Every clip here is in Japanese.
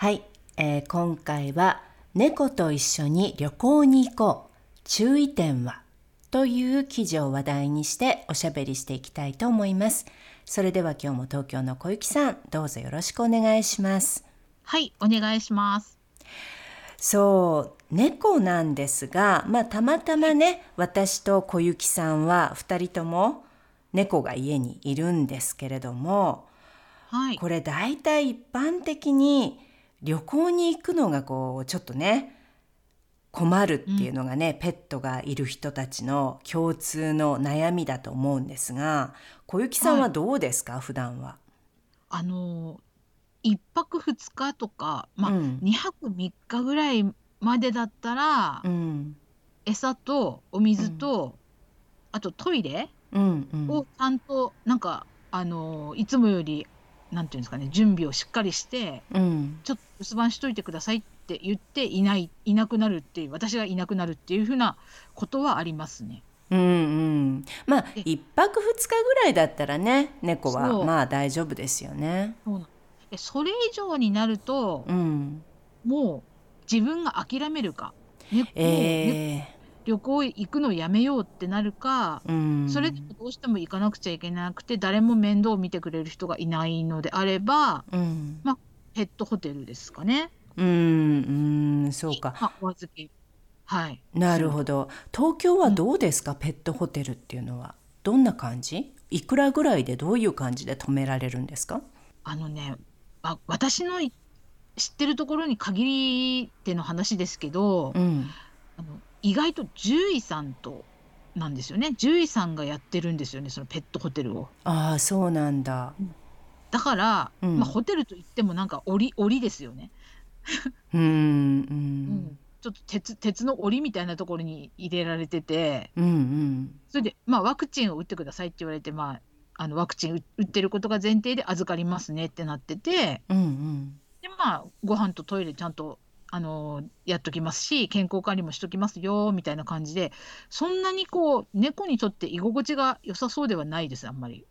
はい、えー、今回は猫と一緒に旅行に行こう注意点はという記事を話題にしておしゃべりしていきたいと思います。それでは今日も東京の小雪さん、どうぞよろしくお願いします。はい、お願いします。そう、猫なんですが、まあたまたまね、私と小雪さんは2人とも猫が家にいるんですけれども、はい、これ大体一般的に旅行に行くのがこうちょっとね困るっていうのがね、うん、ペットがいる人たちの共通の悩みだと思うんですが小雪さんはどうですか、はい、普段は。あの1泊2日とか、まあうん、2泊3日ぐらいまでだったら、うん、餌とお水と、うん、あとトイレをちゃんとなんかあのいつもよりなんていうんですかね準備をしっかりして、うん、ちょっと留守番しといてくださいって言っていないいなくなるっていう私がいなくなるっていうふうなことはありますね。うんうん、まあ1泊2日ぐらいだったらね猫はまあ大丈夫ですよね。そうそれ以上になると、うん、もう自分が諦めるか、ねえー、旅行行くのやめようってなるか、うん、それでもどうしても行かなくちゃいけなくて誰も面倒を見てくれる人がいないのであれば、うん、まあペットホテルですかね。うん、うん、そうか。お預け。はい。なるほど。東京はどうですか、うん、ペットホテルっていうのは。どんな感じ？いくらぐらいでどういう感じで止められるんですか？あのね、あ私の知ってるところに限りでの話ですけど、うん、あの意外と獣医さんとなんですよね獣医さんがやってるんですよねそのペットホテルを。ああそうなんだ。だから、うん、まあ、ホテルといってもなんか檻檻ですよね。うん、うん、ちょっと鉄鉄の檻みたいなところに入れられてて、うんうん、それで、まあ、ワクチンを打ってくださいって言われて、まあ、あのワクチン打ってることが前提で預かりますねってなってて、うんうん、でまあご飯とトイレちゃんとあのやっときますし健康管理もしときますよみたいな感じでそんなにこう猫にとって居心地が良さそうではないですあんまり。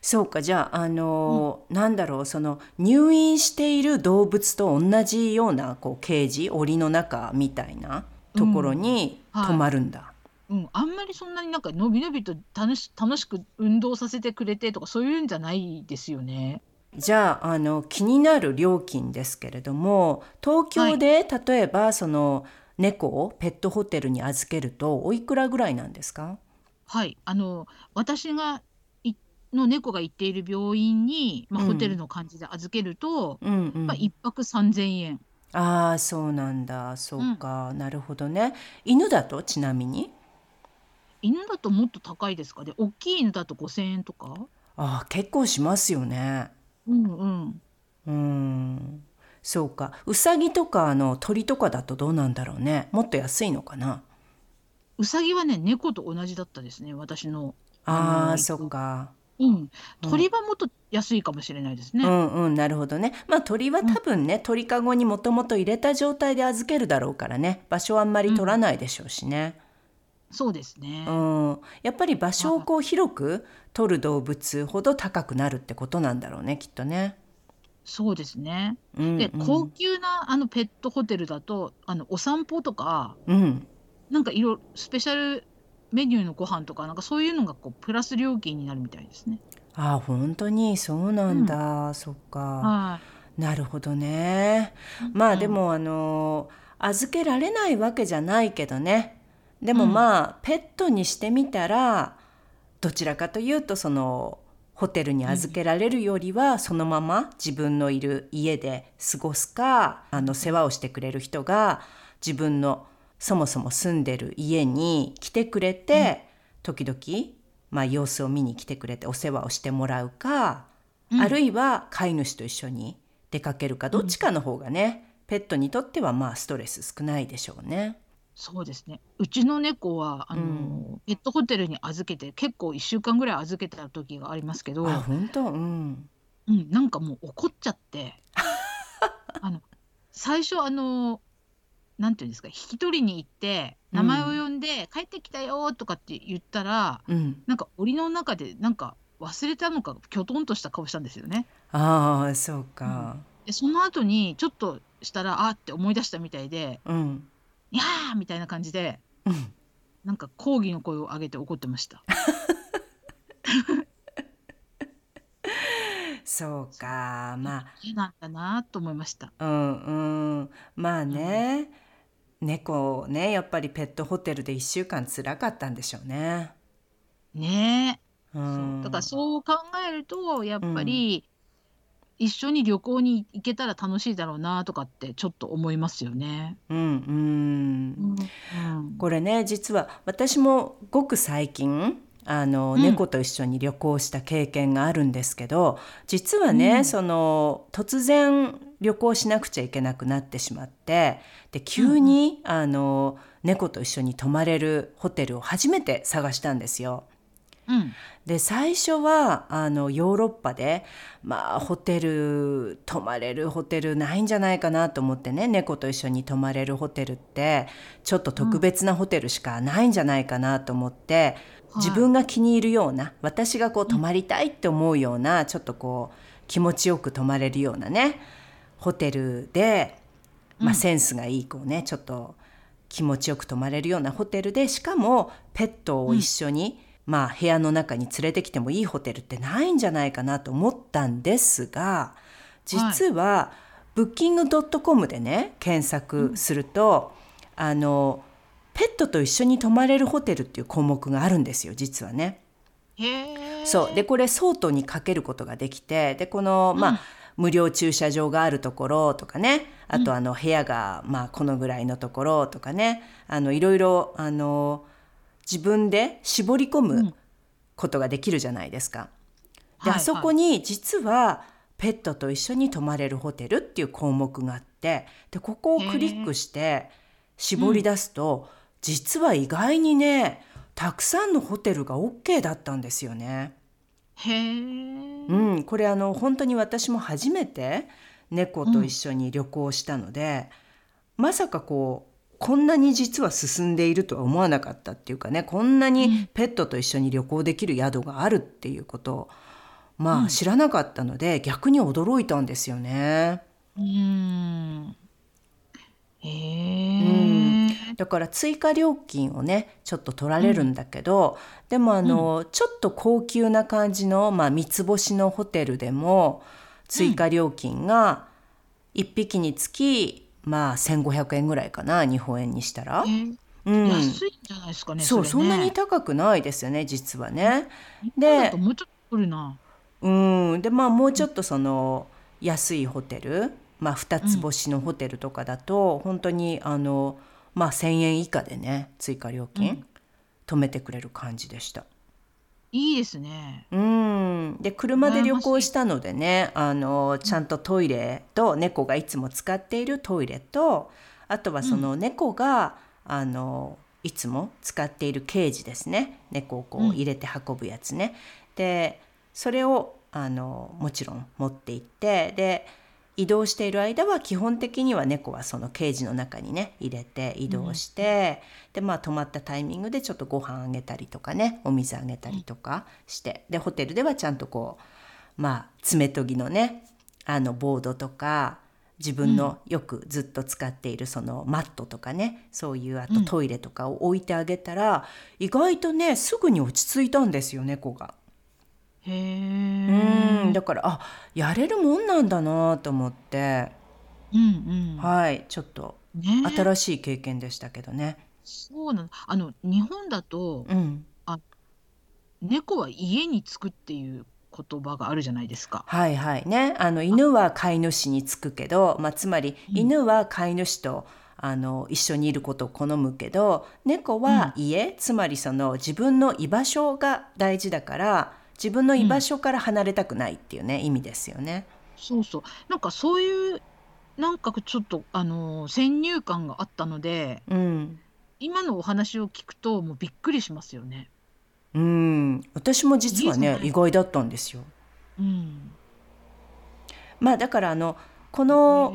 そうかじゃああの、うん、なんだろうその入院している動物と同じようなこうケージ檻の中みたいなところに泊まるんだ。うん、はいうん、あんまりそんなになんかのびのびと楽し楽しく運動させてくれてとかそういうんじゃないですよね。じゃああの気になる料金ですけれども東京で、はい、例えばその猫をペットホテルに預けるとおいくらぐらいなんですか？はい。あの私がの猫が行っている病院に、まあ、ホテルの感じで預けると、うんうん。まあ、1泊3000円。ああそうなんだ。そうか、うん、なるほどね。犬だとちなみに？犬だともっと高いですかね。大きい犬だと5000円とか。ああ結構しますよね。うんうん。うん。そうか。うさぎとかの鳥とかだとどうなんだろうね。もっと安いのかな？うさぎはね猫と同じだったですね私のああそっかうん、鳥はもっと安いかもしれないですね。うんうん、なるほどね。まあ鳥は多分ね、うん、鳥かごにもともと入れた状態で預けるだろうからね、場所はあんまり取らないでしょうしね。うん、そうですね。うん、やっぱり場所をこう広く取る動物ほど高くなるってことなんだろうね、きっとね。そうですね。うんうん、で高級なあのペットホテルだとあのお散歩とか、うん、なんかいろスペシャルメニューのご飯とかなんかそういうのがこうプラス料金になるみたいですね。ああ本当にそうなんだ、うん、そっか、はい、なるほどね。まあでも、あの預けられないわけじゃないけどね。でもまあ、ペットにしてみたらどちらかというとそのホテルに預けられるよりは、そのまま自分のいる家で過ごすかあの世話をしてくれる人が自分のそもそも住んでる家に来てくれて、時々まあ、様子を見に来てくれてお世話をしてもらうか、うん、あるいは飼い主と一緒に出かけるかどっちかの方がね、うん、ペットにとってはまあストレス少ないでしょうね。そうですね。うちの猫はあの、うん、ペットホテルに預けて結構1週間ぐらい預けた時がありますけどあ本当、うん、うん、なんかもう怒っちゃって。あの最初あのなんていうんですか引き取りに行って名前を呼んで、帰ってきたよとかって言ったら、うん、なんか檻の中でなんか忘れたのかきょとんとした顔したんですよね。ああそうか、うん、でその後にちょっとしたらあって思い出したみたいで「うん、やー!」みたいな感じで、うん、なんか抗議の声を上げて怒ってました。そうか。まあ。嫌なんだなと思いました。うんうん。まあね、うん、猫ねやっぱりペットホテルで1週間つらかったんでしょうね。ねえ、うん、だからそう考えるとやっぱり、一緒に旅行に行けたら楽しいだろうなとかってちょっと思いますよね。うん。うん、うん、これね実は私もごく最近あの、うん、猫と一緒に旅行した経験があるんですけど実はね、うん、その突然旅行しなくちゃいけなくなってしまってで急に、うん、あの猫と一緒に泊まれるホテルを初めて探したんですよ。うん、で最初はあのヨーロッパでまあホテル泊まれるホテルないんじゃないかなと思ってね猫と一緒に泊まれるホテルってちょっと特別なホテルしかないんじゃないかなと思って、うん、自分が気に入るような私がこう泊まりたいって思うような、うん、ちょっとこう気持ちよく泊まれるようなねホテルで、まあ、センスがいいこうねちょっと気持ちよく泊まれるようなホテルでしかもペットを一緒に、まあ部屋の中に連れてきてもいいホテルってないんじゃないかなと思ったんですが実は、ブッキングドットコムでね検索すると、うん、あのペットと一緒に泊まれるホテルっていう項目があるんですよ実はね。そう。でこれソートにかけることができてでこの、まあ、うん、無料駐車場があるところとかねあとあの部屋がまあこのぐらいのところとかねあのいろいろあの自分で絞り込むことができるじゃないですか。で、あそこに実はペットと一緒に泊まれるホテルっていう項目があってでここをクリックして絞り出すと、うん、実は意外にねたくさんのホテルが OK だったんですよね。へうん、これあの本当に私も初めて猫と一緒に旅行したので、うん、まさかこうこんなに実は進んでいるとは思わなかったっていうかねこんなにペットと一緒に旅行できる宿があるっていうことをまあ知らなかったので、うん、逆に驚いたんですよね。うんへえ、だから追加料金をねちょっと取られるんだけど、うん、でもあの、うん、ちょっと高級な感じの、まあ、三つ星のホテルでも追加料金が1匹につきまあ1500円ぐらいかな日本円にしたら。うん、安いんじゃないですかね。そう、ね、そんなに高くないですよね実はね。でもうちょっと来るな。うんでまあもうちょっとその安いホテル、まあ、2つ星のホテルとかだと、うん、本当にあの、まあ、1,000円以下でね追加料金、止めてくれる感じでした。いいですね。うん。で車で旅行したのでねあのちゃんとトイレと猫がいつも使っているトイレとあとはその猫が、うん、あのいつも使っているケージですね猫をこう入れて運ぶやつね。うん、でそれをあのもちろん持って行ってで移動している間は基本的には猫はそのケージの中にね入れて移動して、うん、でまあ止まったタイミングでちょっとご飯あげたりとかねお水あげたりとかしてでホテルではちゃんとこうまあ爪研ぎのねあのボードとか自分のよくずっと使っているそのマットとかねそういうあとトイレとかを置いてあげたら、意外とねすぐに落ち着いたんですよ猫が。へえ。うんだからあやれるもんなんだなと思って、うんうん、はいちょっと新しい経験でしたけどね。そうなの。あの日本だと、うん、あ猫は家につくっていう言葉があるじゃないですか。はいはい。ね。あの犬は飼い主につくけど、まあ、つまり犬は飼い主とあの一緒にいることを好むけど猫は家、うん、つまりその自分の居場所が大事だから自分の居場所から離れたくないっていうね、うん、意味ですよね。そうそう。なんかそういうなんかちょっとあの先入観があったので、うん、今のお話を聞くともうびっくりしますよね。うん。私も実はね意外だったんですよ。うん、まあだからあのこの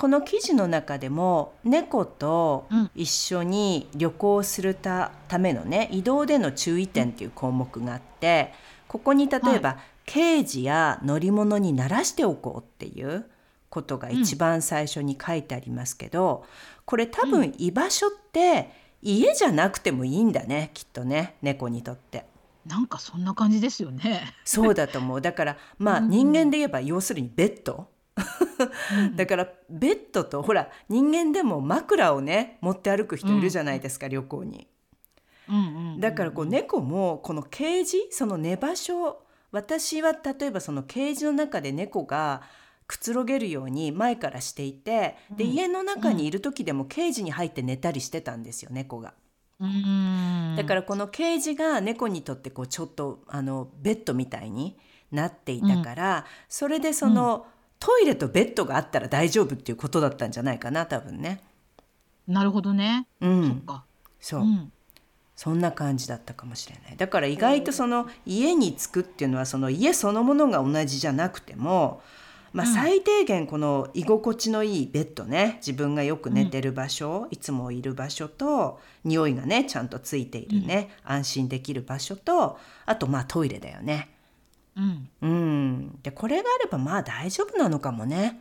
この記事の中でも猫と一緒に旅行するためのね移動での注意点っていう項目があってここに例えば、ケージや乗り物に慣らしておこうっていうことが一番最初に書いてありますけど、これ多分居場所って家じゃなくてもいいんだねきっとね猫にとって。なんかそんな感じですよね。そうだと思う。だからまあ人間で言えば要するにベッド。だからベッドとほら人間でも枕をね持って歩く人いるじゃないですか、うん、旅行に。だからこう猫もこのケージその寝場所私は例えばそのケージの中で猫がくつろげるように前からしていてで家の中にいる時でもケージに入って寝たりしてたんですよ猫が。だからこのケージが猫にとってこうちょっとあのベッドみたいになっていたから、それでその、トイレとベッドがあったら大丈夫っていうことだったんじゃないかな多分ね。なるほどね。うん、そっか。そう、うん、そんな感じだったかもしれない。だから意外とその家に着くっていうのはその家そのものが同じじゃなくても、まあ、最低限この居心地のいいベッドね自分がよく寝てる場所、うん、いつもいる場所と匂いがねちゃんとついているね、うん、安心できる場所とあとまあトイレだよね。うん、うん、でこれがあればまあ大丈夫なのかもね。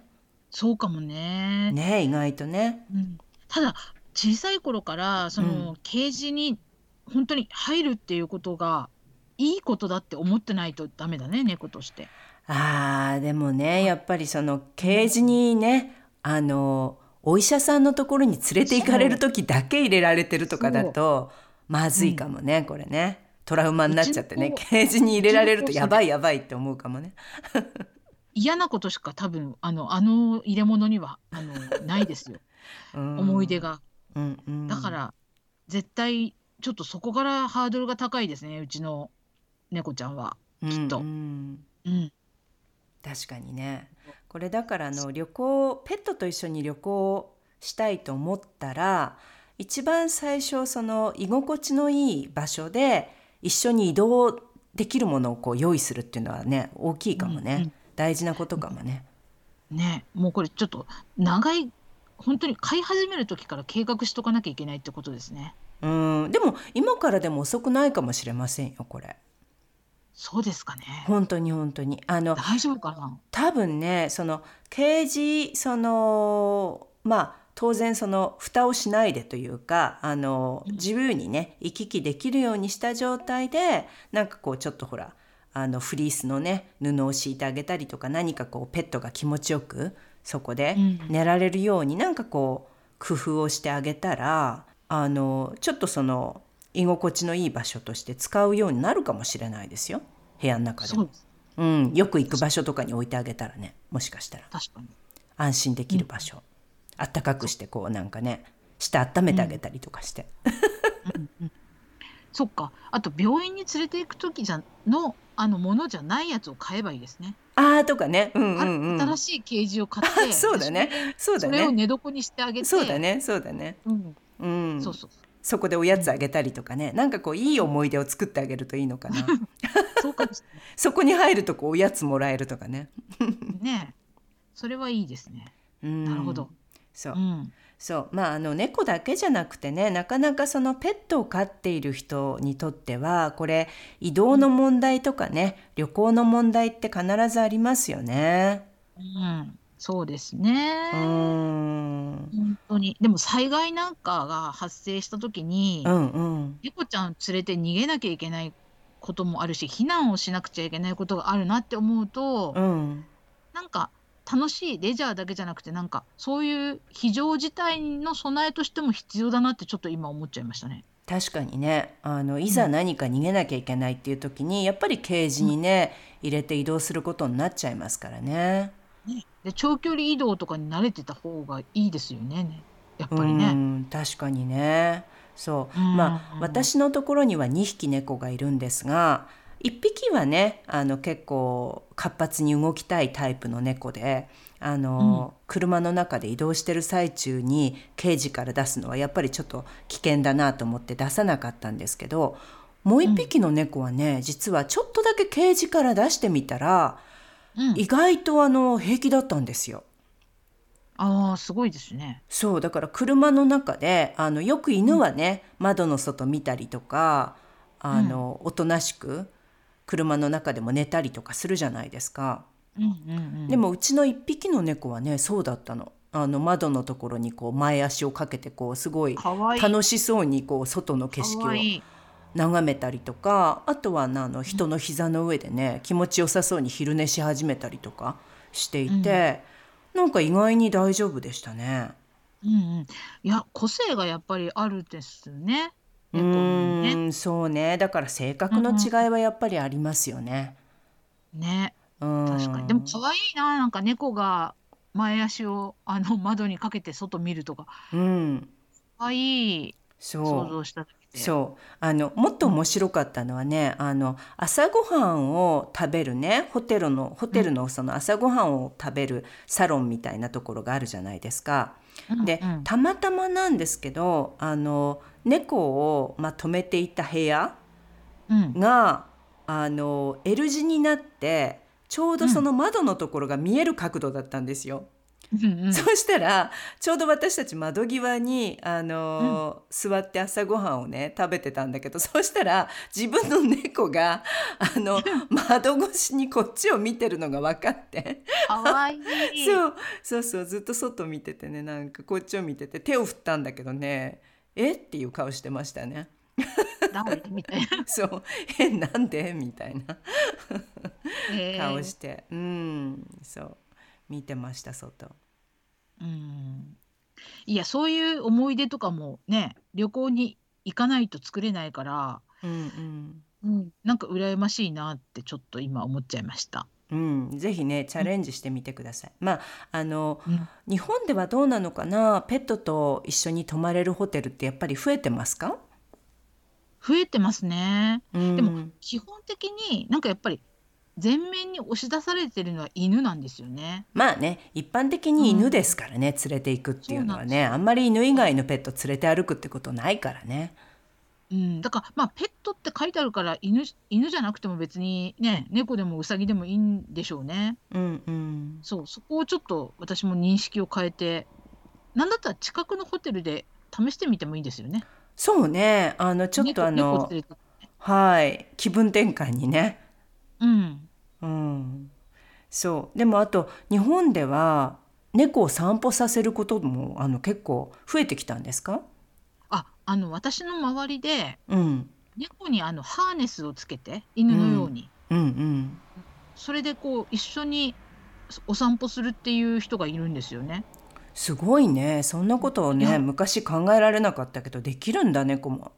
そうかもね。ね意外とね。うん、ただ小さい頃からその、ケージに本当に入るっていうことがいいことだって思ってないとダメだね猫として。あーでもねやっぱりそのケージにねあのお医者さんのところに連れて行かれる時だけ入れられてるとかだとまずいかもね、これね。トラウマになっちゃってねケージに入れられるとやばいやばいって思うかもね。嫌なことしか多分あのあの入れ物にはあのないですよ。思い出が、うんうん、だから絶対ちょっとそこからハードルが高いですねうちの猫ちゃんは。きっと。うん、うん、確かにね。これだからあの旅行ペットと一緒に旅行したいと思ったら一番最初その居心地のいい場所で一緒に移動できるものをこう用意するっていうのはね大きいかもね、うんうん、大事なことかもね。ねもうこれちょっと長い本当に飼い始める時から計画しとかなきゃいけないってことですね。うんでも今からでも遅くないかもしれませんよこれ。そうですかね。本当に本当にあの大丈夫かな？多分ねそのケージそのまあ当然その蓋をしないでというかあの自由にね行き来できるようにした状態でなんかこうちょっとほらあのフリースのね布を敷いてあげたりとか何かこうペットが気持ちよくそこで寝られるようになんかこう工夫をしてあげたらあのちょっとその居心地のいい場所として使うようになるかもしれないですよ。部屋の中でも。うん、よく行く場所とかに置いてあげたらねもしかしたら。安心できる場所。うんあったかくしてこうなんかね下温めてあげたりとかして。うんうん、そっか。あと病院に連れて行く時じゃのあのものじゃないやつを買えばいいですね。ああとかね、うんうんうん、新しいケージを買ってそうだね。そうだね。それを寝床にしてあげて。そうだね。そうだね、うん、うん、そうそうそこでおやつあげたりとかね、うん、なんかこういい思い出を作ってあげるといいのかな。そうか そこに入るとこうおやつもらえるとかね。ねそれはいいですね、うん、なるほどそう、うん、そうまああの猫だけじゃなくてねなかなかそのペットを飼っている人にとってはこれ移動の問題とかね、旅行の問題って必ずありますよね。うん、そうですね。うん。本当に。でも災害なんかが発生した時に、うんうん、猫ちゃん連れて逃げなきゃいけないこともあるし、避難をしなくちゃいけないことがあるなって思うと、うん、なんか楽しいレジャーだけじゃなくてなんかそういう非常事態の備えとしても必要だなってちょっと今思っちゃいましたね。確かにねあのいざ何か逃げなきゃいけないっていう時に、うん、やっぱりケージにね、うん、入れて移動することになっちゃいますからね。ねで長距離移動とかに慣れてた方がいいですよね。やっぱりね。確かにねそう、まあ私のところには2匹猫がいるんですが1匹はねあの結構活発に動きたいタイプの猫であの、うん、車の中で移動してる最中にケージから出すのはやっぱりちょっと危険だなと思って出さなかったんですけどもう1匹の猫はね、うん、実はちょっとだけケージから出してみたら、うん、意外とあの平気だったんですよ。ああ、すごいですね。そうだから車の中であのよく犬はね、うん、窓の外見たりとかあの、うん、おとなしく車の中でも寝たりとかするじゃないですか。うんうんうん、でもうちの一匹の猫はねそうだったの。あの窓のところにこう前足をかけてこうすごい楽しそうにこう外の景色を眺めたりとかあとはあの人の膝の上でね気持ちよさそうに昼寝し始めたりとかしていて、なんか意外に大丈夫でしたね。うんうん。いや、個性がやっぱりあるですね。う猫にね。ん、そうね。だから性格の違いはやっぱりありますよね。ね。確かに。でも可愛いな、なんか猫が前足をあの窓にかけて外見るとか。うん。可愛い想像したそうあのもっと面白かったのはねあの朝ごはんを食べるねホテルのホテルのその朝ごはんを食べるサロンみたいなところがあるじゃないですか。でたまたまなんですけどあの猫を、まあ、止めていた部屋が、うん、あの L 字になってちょうどその窓のところが見える角度だったんですよ。うんうん、そうしたらちょうど私たち窓際にあの、うん、座って朝ごはんをね食べてたんだけどそうしたら自分の猫があの窓越しにこっちを見てるのが分かって。かわいい。そうそうそうずっと外見ててねなんかこっちを見てて手を振ったんだけどねえ？っていう顔してましたね。みたいな。そうえ？なんで？みたいな。顔して。うん。そう。見てました外。うん。いや、そういう思い出とかもね、旅行に行かないと作れないから、うんうん。うん、なんか羨ましいなってちょっと今思っちゃいました。うん、ぜひねチャレンジしてみてください。まああの、うん、日本ではどうなのかな？ペットと一緒に泊まれるホテルってやっぱり増えてますか？増えてますね。うん、でも基本的になんかやっぱり前面に押し出されてるのは犬なんですよね。まあね一般的に犬ですからね、連れていくっていうのはねあんまり犬以外のペット連れて歩くってことないからね。うん、だからまあペットって書いてあるから犬犬じゃなくても別にね猫でもウサギでもいいんでしょうね。うんうん、そうそこをちょっと私も認識を変えてなんだったら近くのホテルで試してみてもいいですよね。そうね。あのちょっとあの、はい。気分転換にね。うん。うん、そう。でもあと日本では猫を散歩させることもあの結構増えてきたんですか？ああの私の周りで、うん、猫にあのハーネスをつけて犬のように、うん。うんうん、それでこう一緒にお散歩するっていう人がいるんですよね。すごいね。そんなことをね昔考えられなかったけどできるんだ猫も。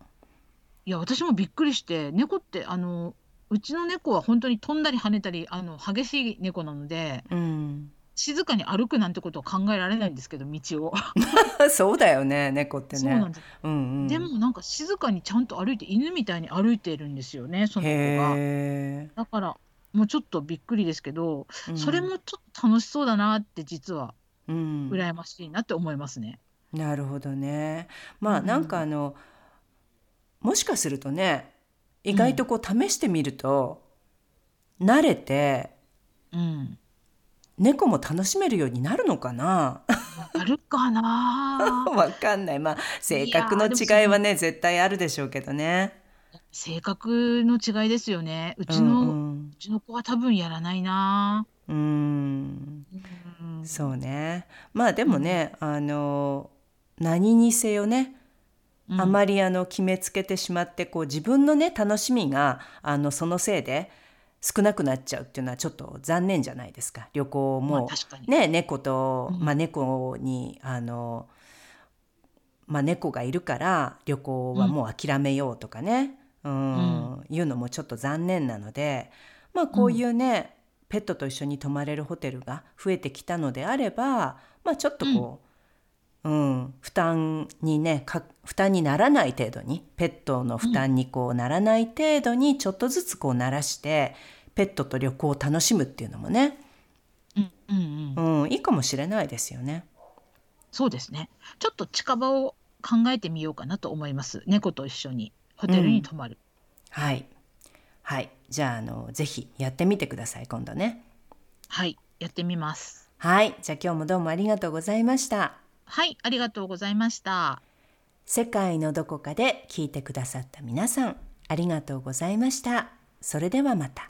いや私もびっくりして猫ってあのうちの猫は本当に飛んだり跳ねたりあの激しい猫なので、うん、静かに歩くなんてことは考えられないんですけど道を。そうだよね猫ってね。そうなんです、うんうん、でもなんか静かにちゃんと歩いて犬みたいに歩いてるんですよねその子が。だからもうちょっとびっくりですけど、うん、それもちょっと楽しそうだなって実は、うん、羨ましいなって思いますね。なるほどね。まあなんかあの、もしかするとね意外とこう試してみると、慣れて、うん、猫も楽しめるようになるのかな？あるかな？わかんない。まあ性格の違いはね絶対あるでしょうけどね。性格の違いですよね。うちの、うんうん、うちの子は多分やらないな。うん。そうね。まあでもね、うん、あの何にせよねあまりあの決めつけてしまってこう自分のね楽しみがあのそのせいで少なくなっちゃうっていうのはちょっと残念じゃないですか。旅行も、ね、猫と、まあ、猫にあの、まあ、猫がいるから旅行はもう諦めようとかね、うん、うん、いうのもちょっと残念なので、まあ、こういうね、ペットと一緒に泊まれるホテルが増えてきたのであれば、まあ、ちょっとこう、うん、負担にね負担にならない程度にペットの負担にこうならない程度にちょっとずつこう慣らしてペットと旅行を楽しむっていうのもね、うんうんうん、うん、いいかもしれないですよね。そうですね。ちょっと近場を考えてみようかなと思います。猫と一緒にホテルに泊まる。うん、はい。はい。じゃあ、あの、ぜひやってみてください、今度ね。はい。やってみます。はい。じゃあ今日もどうもありがとうございました。はい。ありがとうございました。世界のどこかで聞いてくださった皆さん、ありがとうございました。それではまた。